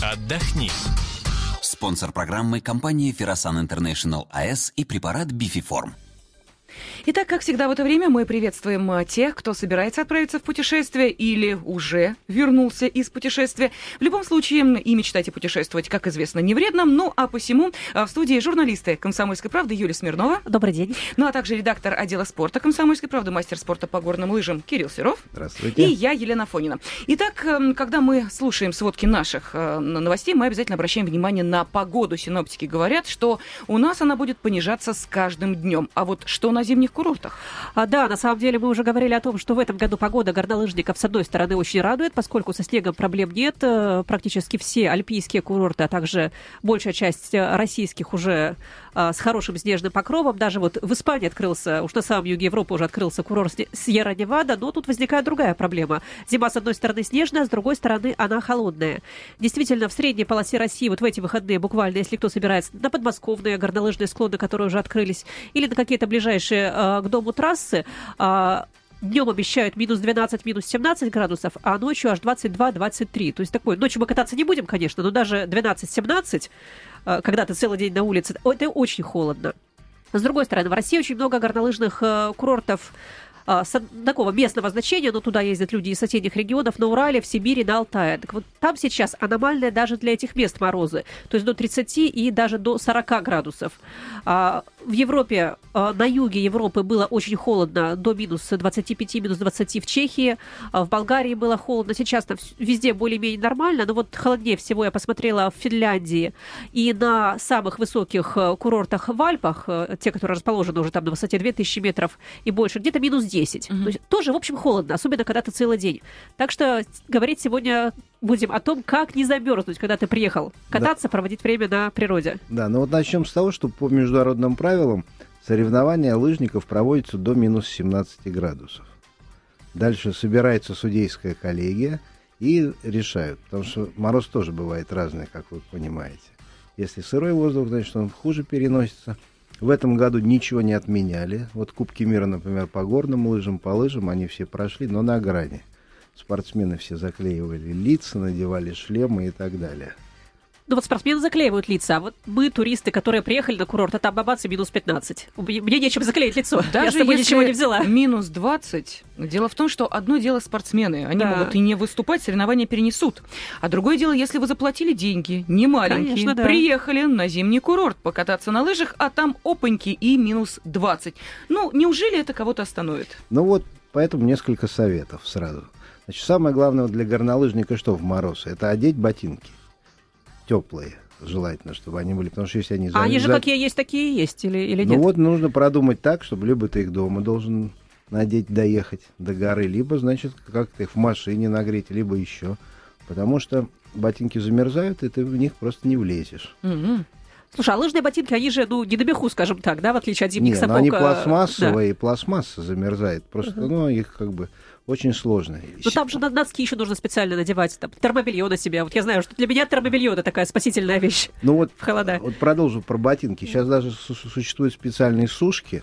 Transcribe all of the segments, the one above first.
Отдохни. Спонсор программы – компания «Ферросан Интернешнл АЭС» и препарат «Бифиформ». Итак, как всегда в это время мы приветствуем э, тех, кто собирается отправиться в путешествие или уже вернулся из путешествия. В любом случае, и мечтайте путешествовать, как известно, не вредно. Ну, а посему э, в студии журналисты «Комсомольской правды» Юлия Смирнова. Добрый день. Ну, а также редактор отдела спорта «Комсомольской правды», мастер спорта по горным лыжам Кирилл Серов. Здравствуйте. И я, Елена Фонина. Итак, эм, когда мы слушаем сводки наших э, новостей, мы обязательно обращаем внимание на погоду. Синоптики говорят, что у нас она будет понижаться с каждым днем. А вот что на зимних курортах? А, да, на самом деле мы уже говорили о том, что в этом году погода горнолыжников с одной стороны очень радует, поскольку со снегом проблем нет. Э, практически все альпийские курорты, а также большая часть э, российских уже а, с хорошим снежным покровом. Даже вот в Испании открылся, уж на самом юге Европы уже открылся курорт Сьерра-Невада, но тут возникает другая проблема. Зима, с одной стороны, снежная, с другой стороны, она холодная. Действительно, в средней полосе России вот в эти выходные буквально, если кто собирается на подмосковные горнолыжные склоны, которые уже открылись, или на какие-то ближайшие э, к дому трассы, э, Днем обещают минус 12, минус 17 градусов, а ночью аж 22-23. То есть такой, ночью мы кататься не будем, конечно, но даже 12-17, э, когда ты целый день на улице, это очень холодно. С другой стороны, в России очень много горнолыжных э, курортов а, с, такого местного значения, но туда ездят люди из соседних регионов, на Урале, в Сибири, на Алтае. Так вот там сейчас аномальные даже для этих мест морозы, то есть до 30 и даже до 40 градусов. А, в Европе, а, на юге Европы было очень холодно, до минус 25, минус 20 в Чехии, а, в Болгарии было холодно, сейчас там везде более-менее нормально, но вот холоднее всего я посмотрела в Финляндии и на самых высоких э, курортах в Альпах, э, те, которые расположены уже там на высоте 2000 метров и больше, где-то минус 10 10. Угу. То есть тоже, в общем, холодно, особенно когда ты целый день. Так что говорить сегодня будем о том, как не замерзнуть, когда ты приехал кататься, да. проводить время на природе. Да, ну вот начнем с того, что по международным правилам соревнования лыжников проводятся до минус 17 градусов. Дальше собирается судейская коллегия и решают, потому что мороз тоже бывает разный, как вы понимаете. Если сырой воздух, значит, он хуже переносится – в этом году ничего не отменяли. Вот Кубки мира, например, по горным лыжам, по лыжам, они все прошли, но на грани. Спортсмены все заклеивали лица, надевали шлемы и так далее. Ну вот спортсмены заклеивают лица, а вот мы, туристы, которые приехали на курорт, а там бабац и минус 15. Мне нечем заклеить лицо, Даже я с ничего не взяла. минус 20, дело в том, что одно дело спортсмены, они да. могут и не выступать, соревнования перенесут. А другое дело, если вы заплатили деньги, не маленькие, Конечно, да. приехали на зимний курорт покататься на лыжах, а там опаньки и минус 20. Ну, неужели это кого-то остановит? Ну вот, поэтому несколько советов сразу. Значит, самое главное для горнолыжника что в мороз? Это одеть ботинки теплые желательно, чтобы они были, потому что если они... А они же какие есть, такие есть или, или ну нет? Ну вот нужно продумать так, чтобы либо ты их дома должен надеть, доехать до горы, либо, значит, как-то их в машине нагреть, либо еще. Потому что ботинки замерзают, и ты в них просто не влезешь. Угу. Слушай, а лыжные ботинки, они же, ну, не на меху, скажем так, да, в отличие от зимних Нет, сапог. Но они пластмассовые, да. и пластмасса замерзает. Просто, угу. ну, их как бы очень сложно. Но там же носки еще нужно специально надевать, там, термобелье на себя. Вот я знаю, что для меня термобелье это такая спасительная вещь ну вот, в холода. Вот продолжу про ботинки. Сейчас даже существуют специальные сушки,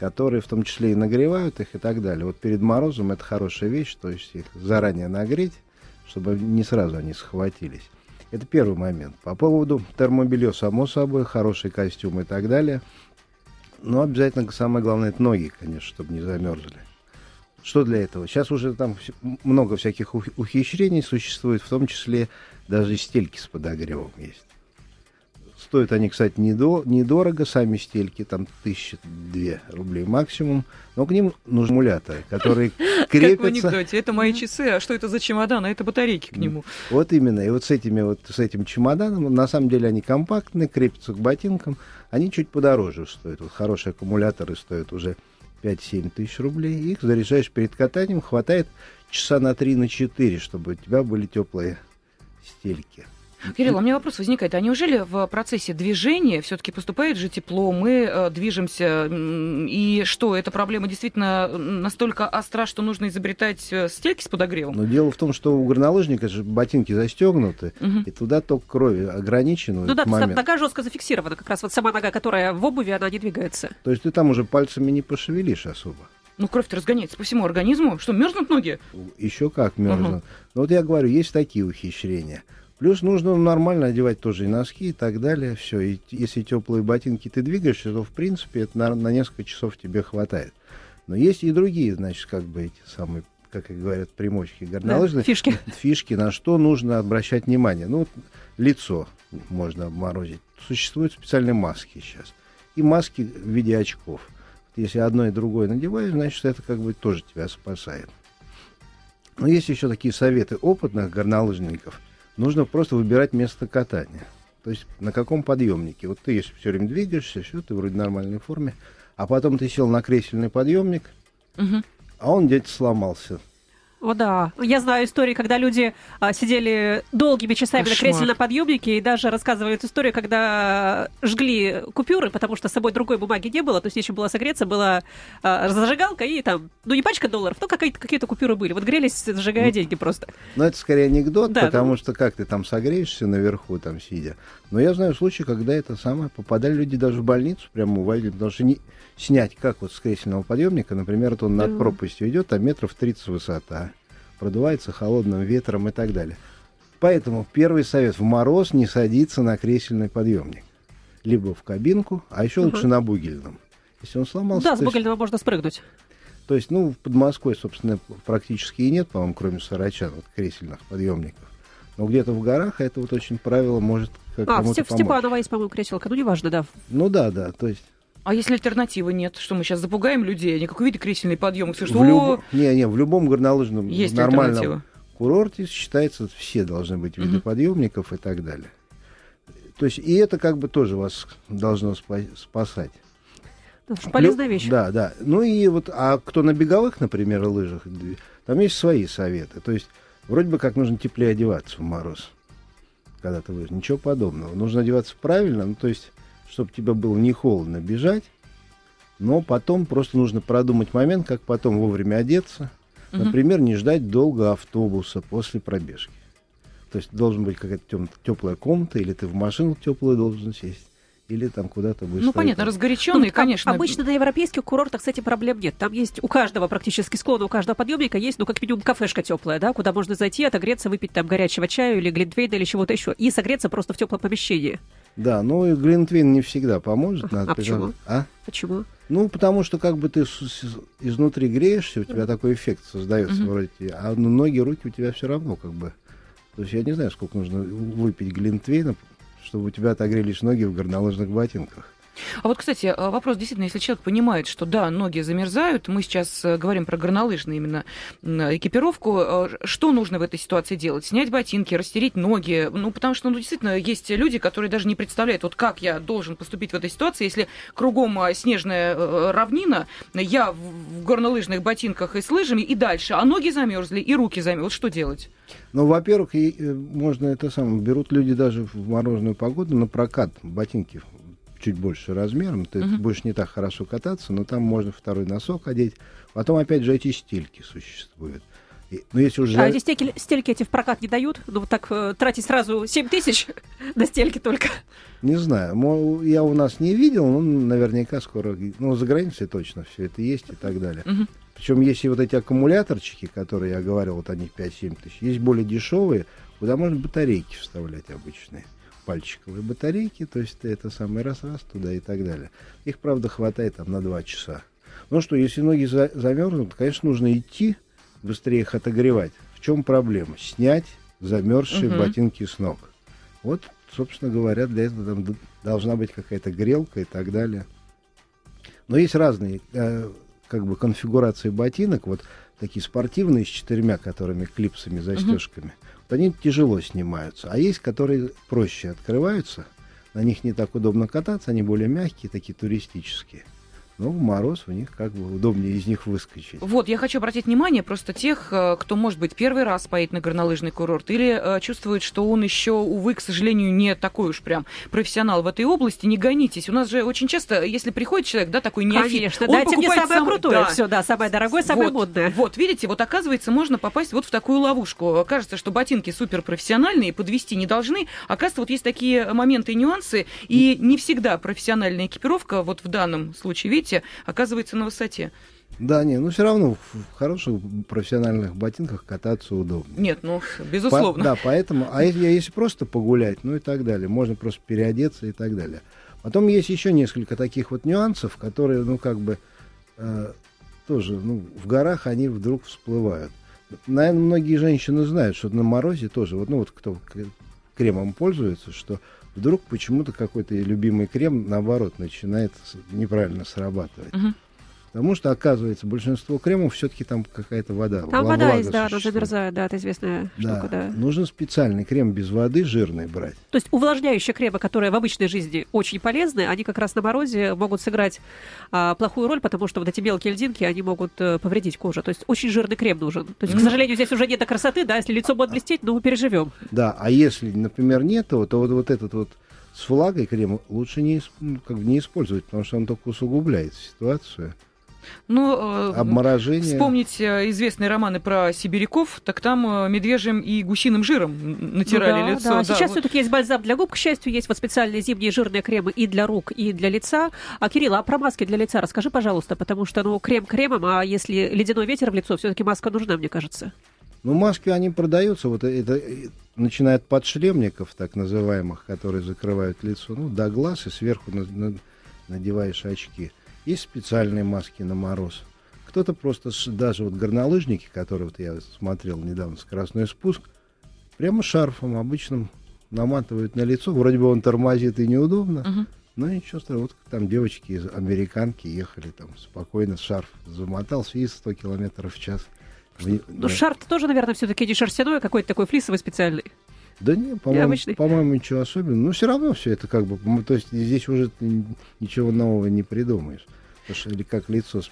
которые в том числе и нагревают их и так далее. Вот перед морозом это хорошая вещь, то есть их заранее нагреть, чтобы не сразу они схватились. Это первый момент. По поводу термобелья, само собой, хороший костюм и так далее. Но обязательно самое главное, это ноги, конечно, чтобы не замерзли. Что для этого? Сейчас уже там много всяких ухищрений существует, в том числе даже стельки с подогревом есть. Стоят они, кстати, недо, недорого, сами стельки, там тысяча две рублей максимум, но к ним нужны аккумуляторы, которые крепятся... Как в анекдоте, это мои часы, а что это за чемодан, а это батарейки к нему. Вот именно, и вот с, этими, вот с этим чемоданом, на самом деле они компактные, крепятся к ботинкам, они чуть подороже стоят. Вот хорошие аккумуляторы стоят уже 5-7 тысяч рублей. Их заряжаешь перед катанием, хватает часа на 3 на 4, чтобы у тебя были теплые стельки. Кирилл, а у меня вопрос возникает. А неужели в процессе движения все-таки поступает же тепло, мы э, движемся, и что, эта проблема действительно настолько остра, что нужно изобретать э, стельки с подогревом? Но дело в том, что у горнолыжника же ботинки застегнуты, угу. и туда ток крови ограничен. Ну да, момент. нога жестко зафиксирована, как раз вот сама нога, которая в обуви, она не двигается. То есть ты там уже пальцами не пошевелишь особо. Ну, кровь-то разгоняется по всему организму. Что, мерзнут ноги? Еще как мерзнут. Угу. Но вот я говорю, есть такие ухищрения – Плюс нужно нормально одевать тоже и носки и так далее. Все. И если теплые ботинки ты двигаешься, то в принципе это на, на несколько часов тебе хватает. Но есть и другие, значит, как бы эти самые, как и говорят, примочки горнолыжные. Да, фишки. Фишки, на что нужно обращать внимание. Ну, лицо можно обморозить. Существуют специальные маски сейчас. И маски в виде очков. Если одно и другое надеваешь, значит, это как бы тоже тебя спасает. Но есть еще такие советы опытных горнолыжников. Нужно просто выбирать место катания. То есть на каком подъемнике. Вот ты, все время двигаешься, все, ты вроде в нормальной форме. А потом ты сел на кресельный подъемник, угу. а он где-то сломался. О, да. Я знаю истории, когда люди а, сидели долгими часами Кошмар. на кресле на подъемнике и даже рассказывали эту историю, когда жгли купюры, потому что с собой другой бумаги не было, то есть еще была согреться, была а, зажигалка и там, ну не пачка долларов, но какие-то, какие-то купюры были. Вот грелись, сжигая ну, деньги просто. Ну это скорее анекдот, да, потому ну... что как ты там согреешься наверху, там сидя. Но я знаю случаи, когда это самое, попадали люди даже в больницу, прямо уводили, потому что не снять, как вот с кресельного подъемника, например, вот он над пропастью идет, а метров 30 высота, продувается холодным ветром и так далее. Поэтому первый совет в мороз не садиться на кресельный подъемник. Либо в кабинку, а еще угу. лучше на бугельном. Если он сломался... Да, с бугельного есть... можно спрыгнуть. То есть, ну, под Москвой, собственно, практически и нет, по-моему, кроме сарачан, вот кресельных подъемников. Но где-то в горах это вот очень правило может а, в, в Степаново есть, по-моему, креселка. Ну, неважно, да. Ну да, да. То есть а если альтернативы нет, что мы сейчас запугаем людей, они как увидят кресельный подъем, что в люб... не, не, в любом горнолыжном есть нормальном курорте считается, все должны быть виды угу. подъемников и так далее. То есть и это как бы тоже вас должно спасать. Полезная вещь. Да, да. Ну и вот, а кто на беговых, например, лыжах, там есть свои советы. То есть вроде бы как нужно теплее одеваться в мороз, когда ты лыжешь. Ничего подобного. Нужно одеваться правильно, ну то есть чтобы тебе было не холодно бежать, но потом просто нужно продумать момент, как потом вовремя одеться. Например, не ждать долго автобуса после пробежки. То есть должен быть какая-то теплая комната, или ты в машину теплую должен сесть или там куда-то будешь. Ну, понятно, разгоряченный, ну, конечно. Обычно на европейских курортах с этим проблем нет. Там есть у каждого практически склона, у каждого подъемника есть, ну, как минимум, кафешка теплая, да, куда можно зайти, отогреться, выпить там горячего чаю или глинтвейна или чего-то еще, и согреться просто в теплом помещении. Да, ну и глинтвейн не всегда поможет. Надо а почему? А? Почему? Ну, потому что как бы ты с, с, изнутри греешься, у тебя такой эффект создается uh-huh. вроде, а ноги, руки у тебя все равно как бы. То есть я не знаю, сколько нужно выпить глинтвейна, чтобы у тебя отогрелись ноги в горнолыжных ботинках. А вот, кстати, э, вопрос действительно, если человек понимает, что да, ноги замерзают, мы сейчас э, говорим про горнолыжную именно экипировку, э, что нужно в этой ситуации делать? Снять ботинки, растереть ноги? Ну, потому что, ну, действительно, есть люди, которые даже не представляют, вот как я должен поступить в этой ситуации, если кругом снежная равнина, я в горнолыжных ботинках и с лыжами, и дальше, а ноги замерзли, и руки замерзли. Вот что делать? Ну, во-первых, можно это самое, берут люди даже в морозную погоду на прокат ботинки чуть больше размером, ты uh-huh. будешь не так хорошо кататься, но там можно второй носок одеть. Потом, опять же, эти стельки существуют. И, ну, если уже... А эти стельки, стельки эти в прокат не дают? Ну, вот так э, тратить сразу 7 тысяч на стельки только? Не знаю. Я у нас не видел, но наверняка скоро... Ну, за границей точно все это есть и так далее. Угу. Причем есть и вот эти аккумуляторчики, которые я говорил, вот они 5-7 тысяч. Есть более дешевые, куда можно батарейки вставлять обычные пальчиковые батарейки, то есть ты это самый раз-раз туда и так далее. Их, правда, хватает там на два часа. Ну что, если ноги за замерзнут, конечно, нужно идти, быстрее их отогревать. В чем проблема? Снять замерзшие угу. ботинки с ног. Вот, собственно говоря, для этого там должна быть какая-то грелка и так далее. Но есть разные э, как бы конфигурации ботинок. Вот такие спортивные с четырьмя, которыми клипсами, застежками. Угу они тяжело снимаются. А есть, которые проще открываются, на них не так удобно кататься, они более мягкие, такие туристические. Но в мороз у них как бы удобнее из них выскочить. Вот, я хочу обратить внимание просто тех, э, кто, может быть, первый раз поедет на горнолыжный курорт или э, чувствует, что он еще, увы, к сожалению, не такой уж прям профессионал в этой области. Не гонитесь. У нас же очень часто, если приходит человек, да, такой неофит, Конечно, он дайте мне самое сам... крутое да. все, да, самое дорогое, самое вот, модное. Вот, видите, вот оказывается, можно попасть вот в такую ловушку. Кажется, что ботинки суперпрофессиональные, подвести не должны. Оказывается, вот есть такие моменты и нюансы, и не всегда профессиональная экипировка, вот в данном случае, видите, видите, оказывается на высоте. Да, не, ну все равно в хороших профессиональных ботинках кататься удобно. Нет, ну, безусловно. По, да, поэтому, а если, если просто погулять, ну и так далее, можно просто переодеться и так далее. Потом есть еще несколько таких вот нюансов, которые, ну, как бы, э, тоже, ну, в горах они вдруг всплывают. Наверное, многие женщины знают, что на морозе тоже, вот, ну, вот кто кремом пользуется, что вдруг почему-то какой-то любимый крем, наоборот, начинает неправильно срабатывать. Угу. Потому что, оказывается, большинство кремов все-таки там какая-то вода. Там вода есть, да, она замерзает, да, это известная да. штука, да. Нужен специальный крем без воды, жирный брать. То есть увлажняющие кремы, которые в обычной жизни очень полезны, они как раз на морозе могут сыграть а, плохую роль, потому что вот эти мелкие льдинки, они могут а, повредить кожу. То есть очень жирный крем нужен. То есть, mm-hmm. к сожалению, здесь уже нет красоты, да, если лицо будет блестеть, ну, переживем. Да, а если, например, нет, то, то вот, вот этот вот с влагой крем лучше не, ну, как бы не использовать, потому что он только усугубляет ситуацию. Ну, Обморожение. Вспомнить э, известные романы про сибиряков, так там э, медвежьим и гусиным жиром натирали ну, да, лицо. Да. Да, Сейчас вот. все-таки есть бальзам для губ, к счастью, есть вот специальные зимние жирные кремы и для рук, и для лица. А, Кирилл, а про маски для лица расскажи, пожалуйста, потому что, ну, крем кремом, а если ледяной ветер в лицо, все-таки маска нужна, мне кажется. Ну, маски, они продаются, вот это, начиная от подшлемников, так называемых, которые закрывают лицо, ну, до глаз, и сверху на, на, надеваешь очки. Есть специальные маски на мороз. Кто-то просто, даже вот горнолыжники, которые вот я смотрел недавно, скоростной спуск, прямо шарфом обычным наматывают на лицо. Вроде бы он тормозит и неудобно. Uh-huh. Но ничего страшного. Вот там девочки из американки ехали там спокойно, шарф замотался и 100 километров в час. Ну, да. шарф тоже, наверное, все-таки не шерстяной, а какой-то такой флисовый специальный. Да не, по-моему, по-моему, ничего особенного. Но все равно все это как бы, то есть здесь уже ничего нового не придумаешь. Потому что, или как лицо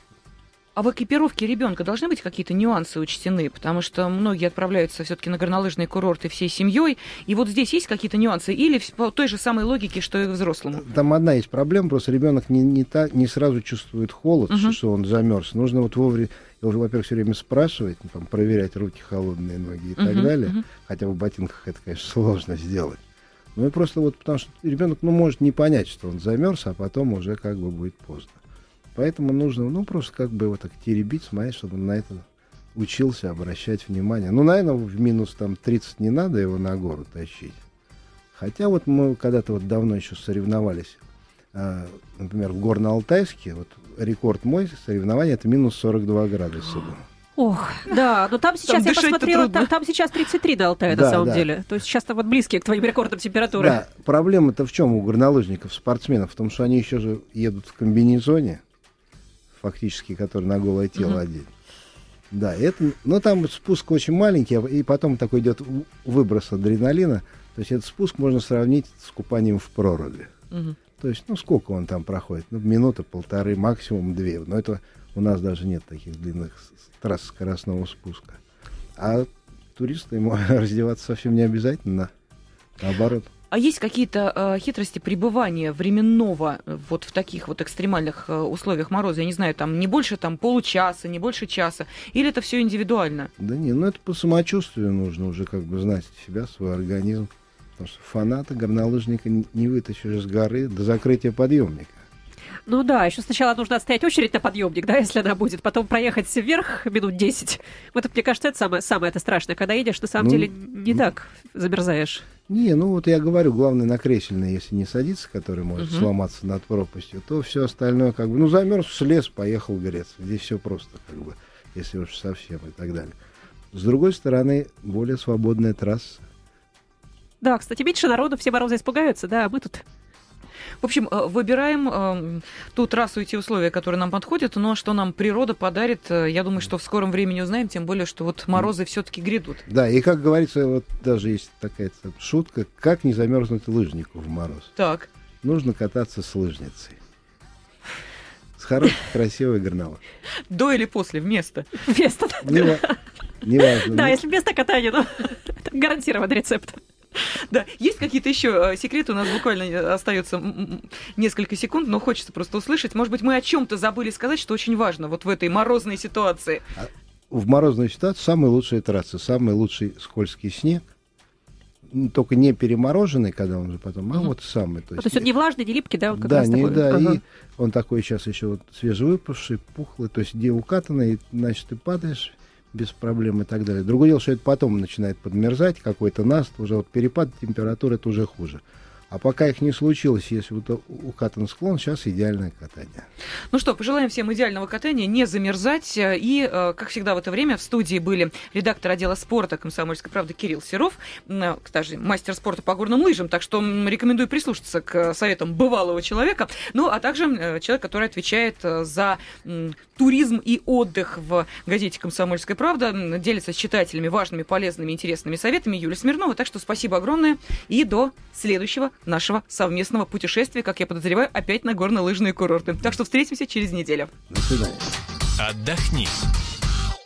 а в экипировке ребенка должны быть какие-то нюансы учтены, потому что многие отправляются все-таки на горнолыжные курорты всей семьей. И вот здесь есть какие-то нюансы или по той же самой логике, что и взрослому? Там одна есть проблема, просто ребенок не, не, та, не сразу чувствует холод, угу. что он замерз. Нужно вот вовремя, во-первых, все время спрашивать, ну, там, проверять руки, холодные ноги и угу, так далее. Угу. Хотя в ботинках это, конечно, сложно сделать. Ну и просто вот потому что ребенок ну, может не понять, что он замерз, а потом уже как бы будет поздно. Поэтому нужно, ну, просто как бы его так теребить, смотреть, чтобы он на это учился обращать внимание. Ну, наверное, в минус там 30 не надо его на гору тащить. Хотя вот мы когда-то вот давно еще соревновались, э, например, в Горно-Алтайске, вот рекорд мой соревнования это минус 42 градуса было. Ох, да, но там сейчас там я посмотрела, там, там сейчас 33 до Алтая да, на самом да. деле. То есть сейчас там вот близкие к твоим рекордам температуры. Да, проблема-то в чем у горнолыжников, спортсменов? В том, что они еще же едут в комбинезоне, фактически, который на голое тело uh-huh. одет. Да, это, но там спуск очень маленький, и потом такой идет выброс адреналина. То есть этот спуск можно сравнить с купанием в проруби. Uh-huh. То есть, ну, сколько он там проходит? Ну, минута, полторы, максимум две. Но это у нас даже нет таких длинных трасс скоростного спуска. А туристу ему раздеваться совсем не обязательно. Наоборот. А есть какие-то э, хитрости пребывания временного э, вот в таких вот экстремальных э, условиях мороза? Я не знаю, там не больше там получаса, не больше часа, или это все индивидуально? Да не, ну это по самочувствию нужно уже как бы знать себя, свой организм. Потому что фаната горнолыжника не вытащишь с горы до закрытия подъемника. Ну да, еще сначала нужно отстоять очередь на подъемник, да, если она будет, потом проехать вверх минут 10. Вот, мне кажется, это самое, самое это страшное. Когда едешь, на самом ну, деле не ну, так замерзаешь. Не, ну вот я говорю, главное на кресельный, если не садиться, который может угу. сломаться над пропастью, то все остальное как бы, ну замерз, слез, поехал греться. Здесь все просто, как бы, если уж совсем и так далее. С другой стороны, более свободная трасса. Да, кстати, меньше народу, все морозы испугаются, да, а мы тут в общем, э, выбираем э, ту трассу и те условия, которые нам подходят, но что нам природа подарит, э, я думаю, что в скором времени узнаем, тем более, что вот морозы все-таки грядут. Да, и как говорится, вот даже есть такая шутка, как не замерзнуть лыжнику в мороз. Так. Нужно кататься с лыжницей. С хорошей, красивой горнолой. До или после, вместо? Вместо, да. Неважно. Да, если вместо катания, ну, гарантированный рецепт. Да, есть какие-то еще э, секреты? У нас буквально остается несколько секунд, но хочется просто услышать. Может быть, мы о чем-то забыли сказать, что очень важно вот в этой морозной ситуации. А в морозной ситуации самые лучшие трассы, самый лучший скользкий снег. только не перемороженный, когда он уже потом, а вот самый. То есть, а, то есть он не влажный, не липкий, да? Как да, не, такой. да, ага. и он такой сейчас еще вот свежевыпавший, пухлый, то есть где укатанный, значит, ты падаешь без проблем и так далее. Другое дело, что это потом начинает подмерзать, какой-то наст, уже вот перепад температуры, это уже хуже. А пока их не случилось, если вот укатан склон, сейчас идеальное катание. Ну что, пожелаем всем идеального катания, не замерзать. И, э, как всегда в это время, в студии были редактор отдела спорта «Комсомольской правды» Кирилл Серов, э, кстати, мастер спорта по горным лыжам, так что рекомендую прислушаться к советам бывалого человека. Ну, а также э, человек, который отвечает за туризм и отдых в газете «Комсомольская правда», делится с читателями важными, полезными, интересными советами Юлия Смирнова. Так что спасибо огромное и до следующего нашего совместного путешествия, как я подозреваю, опять на горно-лыжные курорты. Так что встретимся через неделю. До свидания. Отдохни.